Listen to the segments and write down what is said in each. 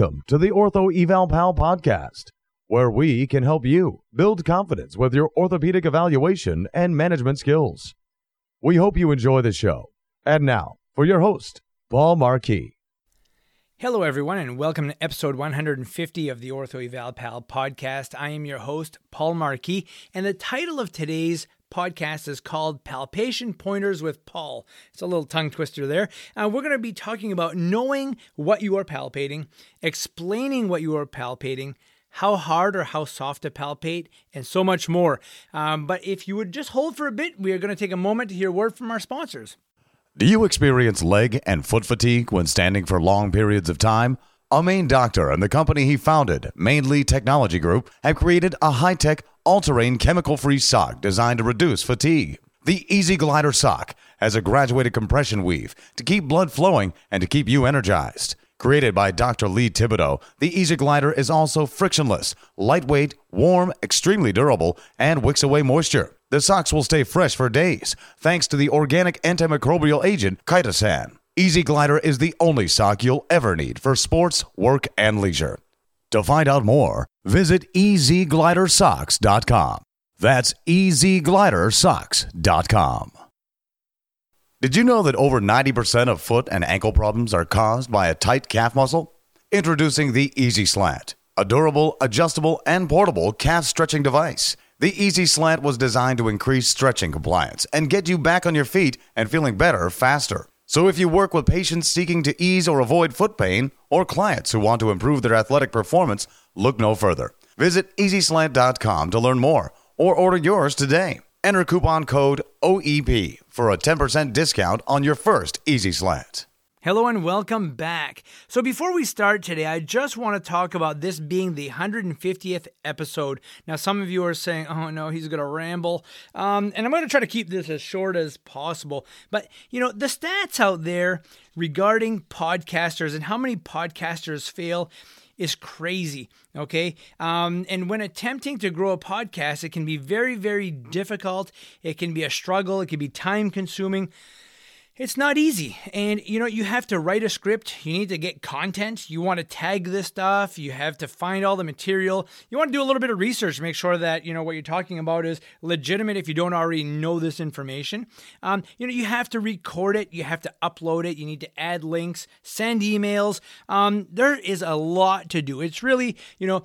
Welcome to the Ortho Eval Pal podcast, where we can help you build confidence with your orthopedic evaluation and management skills. We hope you enjoy the show. And now, for your host, Paul Marquis. Hello, everyone, and welcome to episode 150 of the Ortho Eval Pal podcast. I am your host, Paul Marquis, and the title of today's podcast is called Palpation Pointers with Paul. It's a little tongue twister there. Uh, we're going to be talking about knowing what you are palpating, explaining what you are palpating, how hard or how soft to palpate, and so much more. Um, but if you would just hold for a bit, we are going to take a moment to hear a word from our sponsors. Do you experience leg and foot fatigue when standing for long periods of time? A Maine doctor and the company he founded, Mainly Technology Group, have created a high tech, all terrain, chemical free sock designed to reduce fatigue. The EZ Glider sock has a graduated compression weave to keep blood flowing and to keep you energized. Created by Dr. Lee Thibodeau, the EZ Glider is also frictionless, lightweight, warm, extremely durable, and wicks away moisture. The socks will stay fresh for days thanks to the organic antimicrobial agent chitosan. EZ Glider is the only sock you'll ever need for sports, work, and leisure. To find out more, visit easyglidersocks.com. That's easyglidersocks.com. Did you know that over 90% of foot and ankle problems are caused by a tight calf muscle? Introducing the EZ Slant, a durable, adjustable, and portable calf stretching device. The EZ Slant was designed to increase stretching compliance and get you back on your feet and feeling better faster. So if you work with patients seeking to ease or avoid foot pain or clients who want to improve their athletic performance, look no further. Visit easyslant.com to learn more or order yours today. Enter coupon code OEP for a 10% discount on your first EZ Slant. Hello and welcome back. So, before we start today, I just want to talk about this being the 150th episode. Now, some of you are saying, oh no, he's going to ramble. Um, and I'm going to try to keep this as short as possible. But, you know, the stats out there regarding podcasters and how many podcasters fail is crazy. Okay. Um, and when attempting to grow a podcast, it can be very, very difficult. It can be a struggle. It can be time consuming. It's not easy. And you know, you have to write a script, you need to get content, you want to tag this stuff, you have to find all the material. You want to do a little bit of research make sure that, you know, what you're talking about is legitimate if you don't already know this information. Um, you know, you have to record it, you have to upload it, you need to add links, send emails. Um, there is a lot to do. It's really, you know,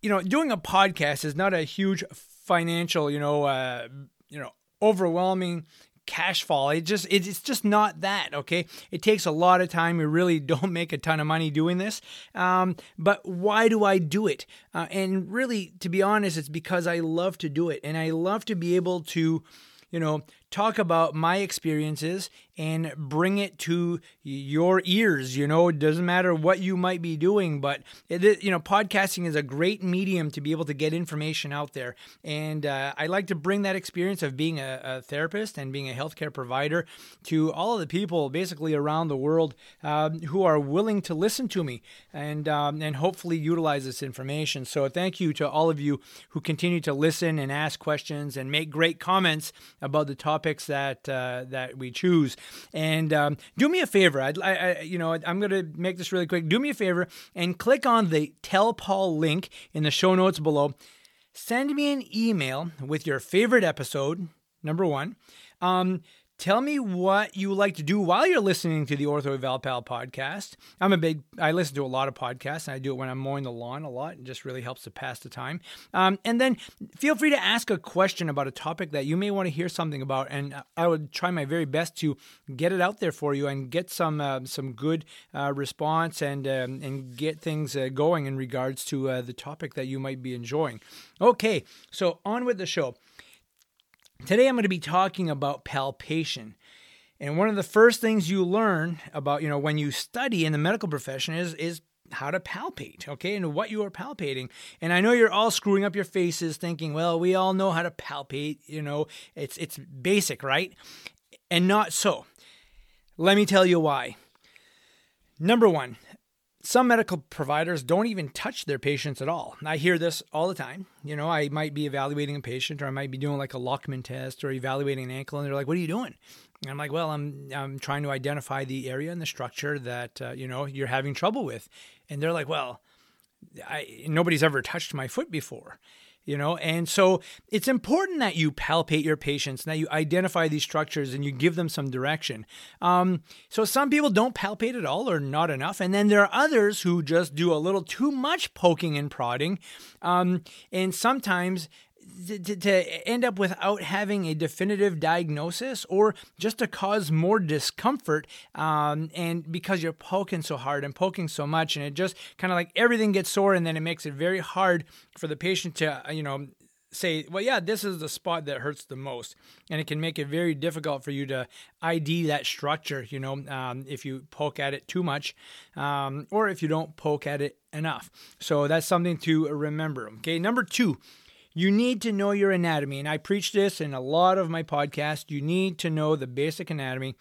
you know, doing a podcast is not a huge financial, you know, uh, you know, overwhelming cash fall. It just it's just not that okay. It takes a lot of time. You really don't make a ton of money doing this. Um, but why do I do it? Uh, and really, to be honest, it's because I love to do it, and I love to be able to, you know, talk about my experiences and bring it to your ears. You know, it doesn't matter what you might be doing, but it, you know, podcasting is a great medium to be able to get information out there. And uh, I like to bring that experience of being a, a, therapist and being a healthcare provider to all of the people basically around the world um, who are willing to listen to me and um, and hopefully utilize this information. So thank you to all of you who continue to listen and ask questions and make great comments about the topics that uh, that we choose. And um, do me a favor. I'd, I, I, you know, I'm going to make this really quick. Do me a favor and click on the Tell Paul link in the show notes below. Send me an email with your favorite episode, number one. Um, Tell me what you like to do while you're listening to the Ortho Eval Pal podcast. I'm a big, I listen to a lot of podcasts, and I do it when I'm mowing the lawn a lot. and just really helps to pass the time. Um, and then feel free to ask a question about a topic that you may want to hear something about, and I would try my very best to get it out there for you and get some uh, some good uh, response and um, and get things uh, going in regards to uh, the topic that you might be enjoying. Okay, so on with the show. Today I'm going to be talking about palpation. And one of the first things you learn about, you know, when you study in the medical profession is is how to palpate, okay, and what you are palpating. And I know you're all screwing up your faces thinking, well, we all know how to palpate, you know, it's it's basic, right? And not so. Let me tell you why. Number 1, some medical providers don't even touch their patients at all. I hear this all the time. You know, I might be evaluating a patient or I might be doing like a Lachman test or evaluating an ankle and they're like, "What are you doing?" And I'm like, "Well, I'm I'm trying to identify the area and the structure that, uh, you know, you're having trouble with." And they're like, "Well, I, nobody's ever touched my foot before." You know? And so it's important that you palpate your patients that you identify these structures and you give them some direction. Um, so some people don't palpate at all or not enough. And then there are others who just do a little too much poking and prodding. Um, and sometimes to, to, end up without having a definitive diagnosis or just to cause more discomfort um, and because you're poking so hard and poking so much and it just kind of like everything gets sore and then it makes it very hard for the patient to uh, you know say well yeah this is the spot that hurts the most. And it can make it very difficult for you to id that structure you know um, if you poke at it too much um, or if you don't poke at it enough. So that's something to remember okay? Number two you need to know your anatomy. And I preach this in a lot of my podcasts. You need to know the basic anatomy.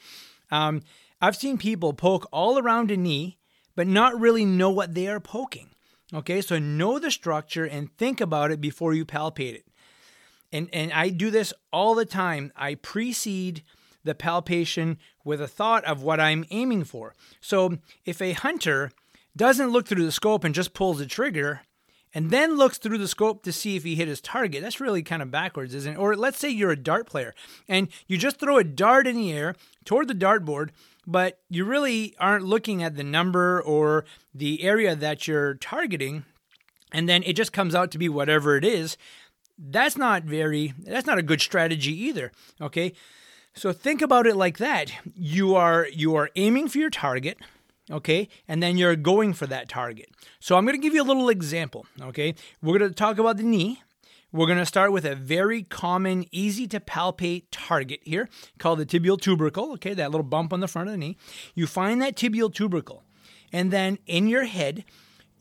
Um, I've seen people poke all around a knee, but not really know what they are poking. Okay, so know the structure and think about it before you palpate it. And, and I do this all the time. I precede the palpation with a thought of what I'm aiming for. So if a hunter doesn't look through the scope and just pulls the trigger, and then looks through the scope to see if he hit his target. That's really kind of backwards, isn't it? Or let's say you're a dart player and you just throw a dart in the air toward the dartboard, but you really aren't looking at the number or the area that you're targeting, and then it just comes out to be whatever it is. That's not very, that's not a good strategy either. Okay. So think about it like that. You are you are aiming for your target okay? And then you're going for that target. So I'm going to give you a little example, okay? We're going to talk about the knee. We're going to start with a very common, easy to palpate target here called the tibial tubercle, okay? That little bump on the front of the knee. You find that tibial tubercle, and then in your head,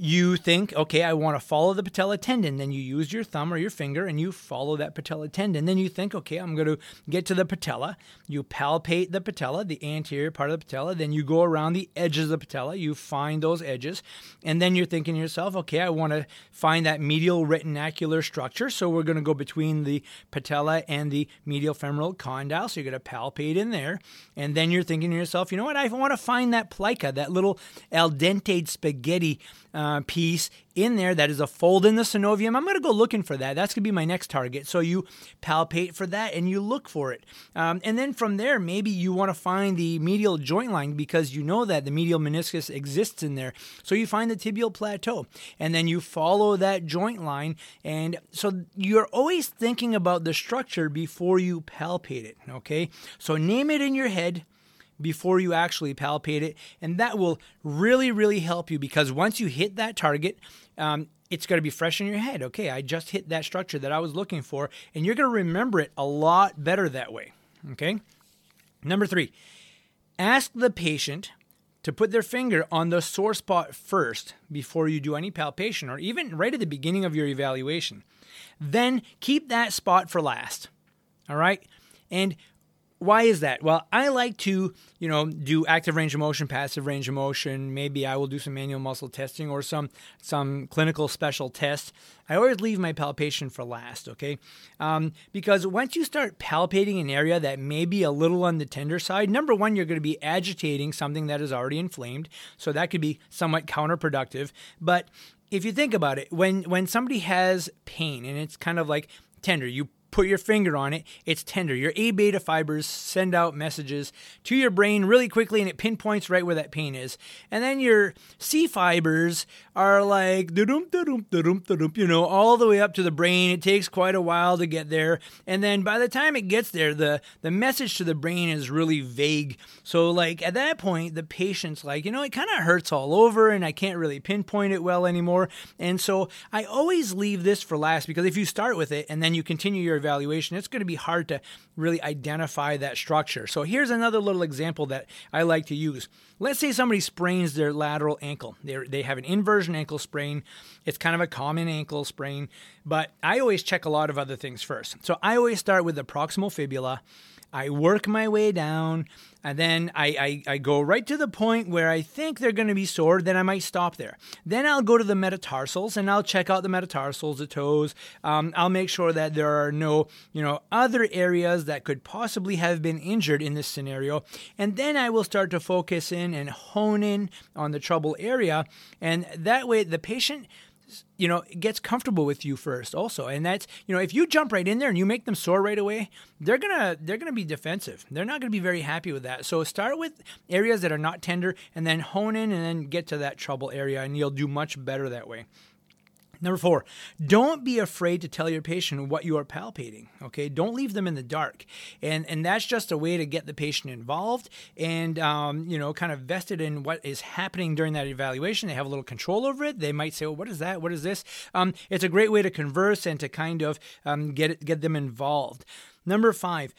you think, okay, I want to follow the patella tendon. Then you use your thumb or your finger and you follow that patella tendon. Then you think, okay, I'm going to get to the patella. You palpate the patella, the anterior part of the patella. Then you go around the edges of the patella. You find those edges. And then you're thinking to yourself, okay, I want to find that medial retinacular structure. So we're going to go between the patella and the medial femoral condyle. So you're going to palpate in there. And then you're thinking to yourself, you know what? I want to find that plica, that little al dente spaghetti uh, uh, piece in there that is a fold in the synovium. I'm going to go looking for that. That's going to be my next target. So you palpate for that and you look for it. Um, and then from there, maybe you want to find the medial joint line because you know that the medial meniscus exists in there. So you find the tibial plateau and then you follow that joint line. And so you're always thinking about the structure before you palpate it. Okay. So name it in your head before you actually palpate it. And that will really, really help you because once you hit that target, um, it's going to be fresh in your head. Okay, I just hit that structure that I was looking for, and you're going to remember it a lot better that way. Okay. Number three, ask the patient to put their finger on the sore spot first before you do any palpation or even right at the beginning of your evaluation. Then keep that spot for last. All right. And why is that? Well, I like to, you know, do active range of motion, passive range of motion. Maybe I will do some manual muscle testing or some some clinical special tests. I always leave my palpation for last, okay? Um, because once you start palpating an area that may be a little on the tender side, number one, you're going to be agitating something that is already inflamed, so that could be somewhat counterproductive. But if you think about it, when when somebody has pain and it's kind of like tender, you put your finger on it, it's tender. Your A beta fibers send out messages to your brain really quickly and it pinpoints right where that pain is. And then your C fibers are like, you know, all the way up to the brain. It takes quite a while to get there. And then by the time it gets there, the, the message to the brain is really vague. So, like, at that point, the patient's like, you know, it kind of hurts all over and I can't really pinpoint it well anymore. And so I always leave this for last because if you start with it and then you continue your evaluation, it's going to be hard to really identify that structure. So here's another little example that I like to use. let's say somebody sprains their lateral ankle. They they have an inversion ankle sprain. It's kind of a common ankle sprain, but I always check a lot of other things first. So I always start with the proximal fibula. I work my way down, and then I, I, I go right to the point where I think they're going to be sore. Then I might stop there. Then I'll go to the metatarsals and I'll check out the metatarsals, the toes. Um, I'll make sure that there are no you know other areas that could possibly have been injured in this scenario, and then I will start to focus in and hone in on the trouble area, and that way the patient you know it gets comfortable with you first also. And that's you know if you jump right in there and you make them sore right away they're gonna they're gonna be defensive. They're not gonna be very happy with that. So start with areas that are not tender and then hone in and then get to that trouble area and you'll do much better that way Number four, don't be afraid to tell your patient what you are palpating. Okay, don't leave them in the dark, and and that's just a way to get the patient involved and um, you know kind of vested in what is happening during that evaluation. They have a little control over it. They might say, "Well, what is that? What is this?" Um, it's a great way to converse and to kind of um, get it, get them involved. Number five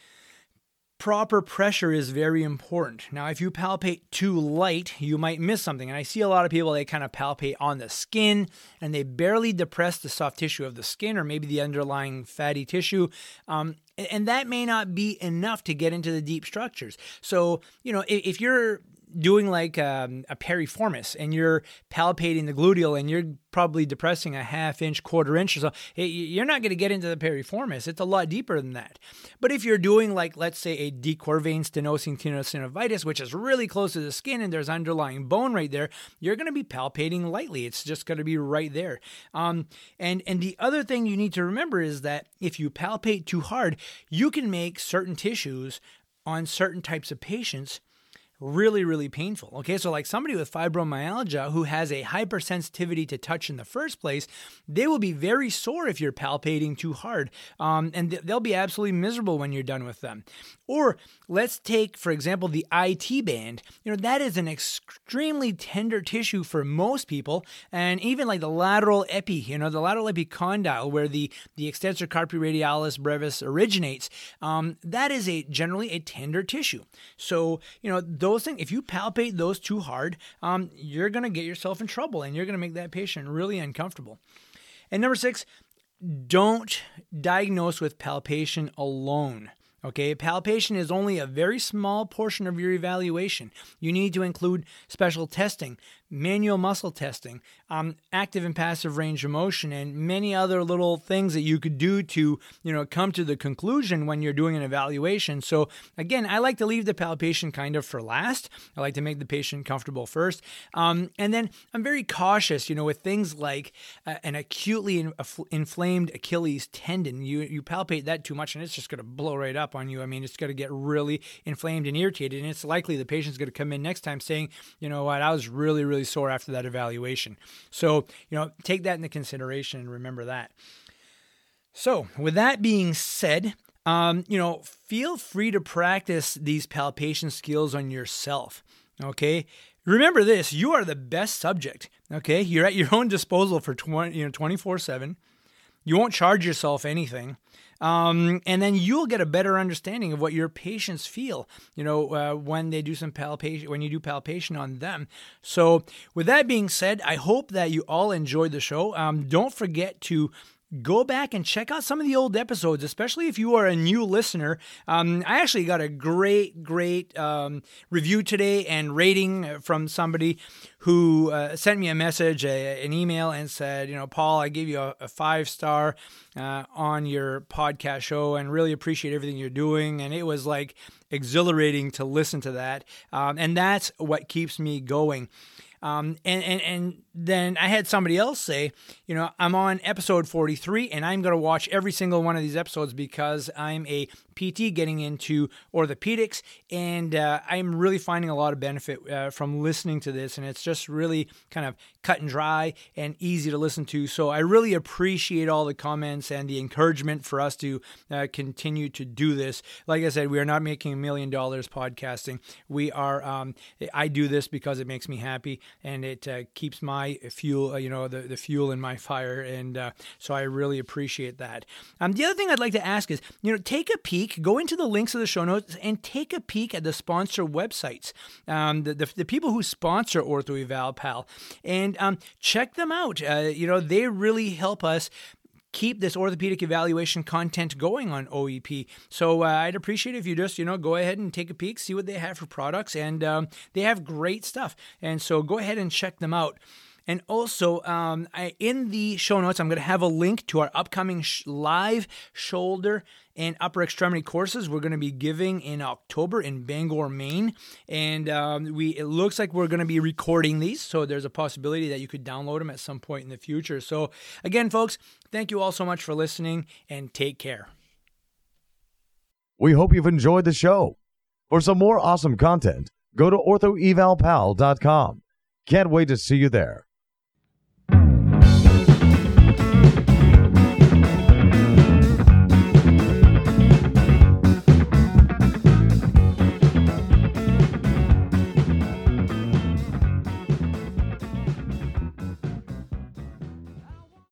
proper pressure is very important. Now, if you palpate too light, you might miss something. And I see a lot of people, they kind of palpate on the skin and they barely depress the soft tissue of the skin or maybe the underlying fatty tissue. Um, and that may not be enough to get into the deep structures. So, you know, if you're doing like um, a piriformis and you're palpating the gluteal and you're probably depressing a half inch, quarter inch or so, you're not going to get into the piriformis. It's a lot deeper than that. But if you're doing like, let's say, a de Quervain stenosing tenosynovitis, which is really close to the skin and there's underlying bone right there, you're going to be palpating lightly. It's just going to be right there. Um, and and the other thing you need to remember is that if you palpate too hard, you can make certain tissues on certain types of patients really, really painful. Okay, so like somebody with fibromyalgia who has a hypersensitivity to touch in the first place, they will be very sore if you're palpating too hard, um, and they'll be absolutely miserable when you're done with them. Or let's take, for example, the IT band. You know, that is an extremely tender tissue for most people, and even like the lateral epi, you know, the lateral epicondyle, where the, the extensor carpi radialis brevis originates, um, that is a generally a tender tissue. So, you know, those things, if you palpate those too hard, um, you're going to get yourself in trouble and you're going to make that patient really uncomfortable. And number six, don't diagnose with palpation alone. Okay, palpation is only a very small portion of your evaluation. You need to include special testing, manual muscle testing, um, active and passive range of motion, and many other little things that you could do to, you know, come to the conclusion when you're doing an evaluation. So again, I like to leave the palpation kind of for last. I like to make the patient comfortable first, um, and then I'm very cautious, you know, with things like uh, an acutely in, inflamed Achilles tendon. You you palpate that too much, and it's just going to blow right up on you. I mean, it's going to get really inflamed and irritated, and it's likely the patient's going to come in next time saying, you know what, I was really really really sore after that evaluation. So, you know, take that into consideration and remember that. So, with that being said, um, you know, feel free to practice these palpation skills on yourself. Okay. Remember this, you are the best subject. Okay. You're at your own disposal for 20, you know, 24 7. You won't charge yourself anything. Um, and then you'll get a better understanding of what your patients feel, you know, uh, when they do some palpation, when you do palpation on them. So, with that being said, I hope that you all enjoyed the show. Um, don't forget to go back and check out some of the old episodes, especially if you are a new listener. Um, I actually got a great, great um, review today and rating from somebody who uh, sent me a message, a, an email, and said, you know, Paul, I gave you a, a five star uh, on your podcast show and really appreciate everything you're doing. And it was like exhilarating to listen to that. Um, and that's what keeps me going. Um, and, and, and then I had somebody else say, you know, I'm on episode 43 and I'm going to watch every single one of these episodes because I'm a PT getting into orthopedics and uh, I'm really finding a lot of benefit uh, from listening to this. And it's just really kind of cut and dry and easy to listen to. So I really appreciate all the comments and the encouragement for us to uh, continue to do this. Like I said, we are not making a million dollars podcasting. We are, um, I do this because it makes me happy and it uh, keeps my my fuel, uh, you know, the, the fuel in my fire. And uh, so I really appreciate that. Um, the other thing I'd like to ask is, you know, take a peek, go into the links of the show notes and take a peek at the sponsor websites, um, the, the, the, people who sponsor Ortho Eval Pal, and um, check them out. Uh, you know, they really help us keep this orthopedic evaluation content going on OEP. So uh, I'd appreciate if you just you know go ahead and take a peek, see what they have for products, and um, they have great stuff. And so go ahead and check them out. And also, um, I, in the show notes, I'm going to have a link to our upcoming sh- live shoulder and upper extremity courses we're going to be giving in October in Bangor, Maine. And um, we it looks like we're going to be recording these, so there's a possibility that you could download them at some point in the future. So, again, folks, thank you all so much for listening and take care. We hope you've enjoyed the show. For some more awesome content, go to orthoevalpal.com. Can't wait to see you there.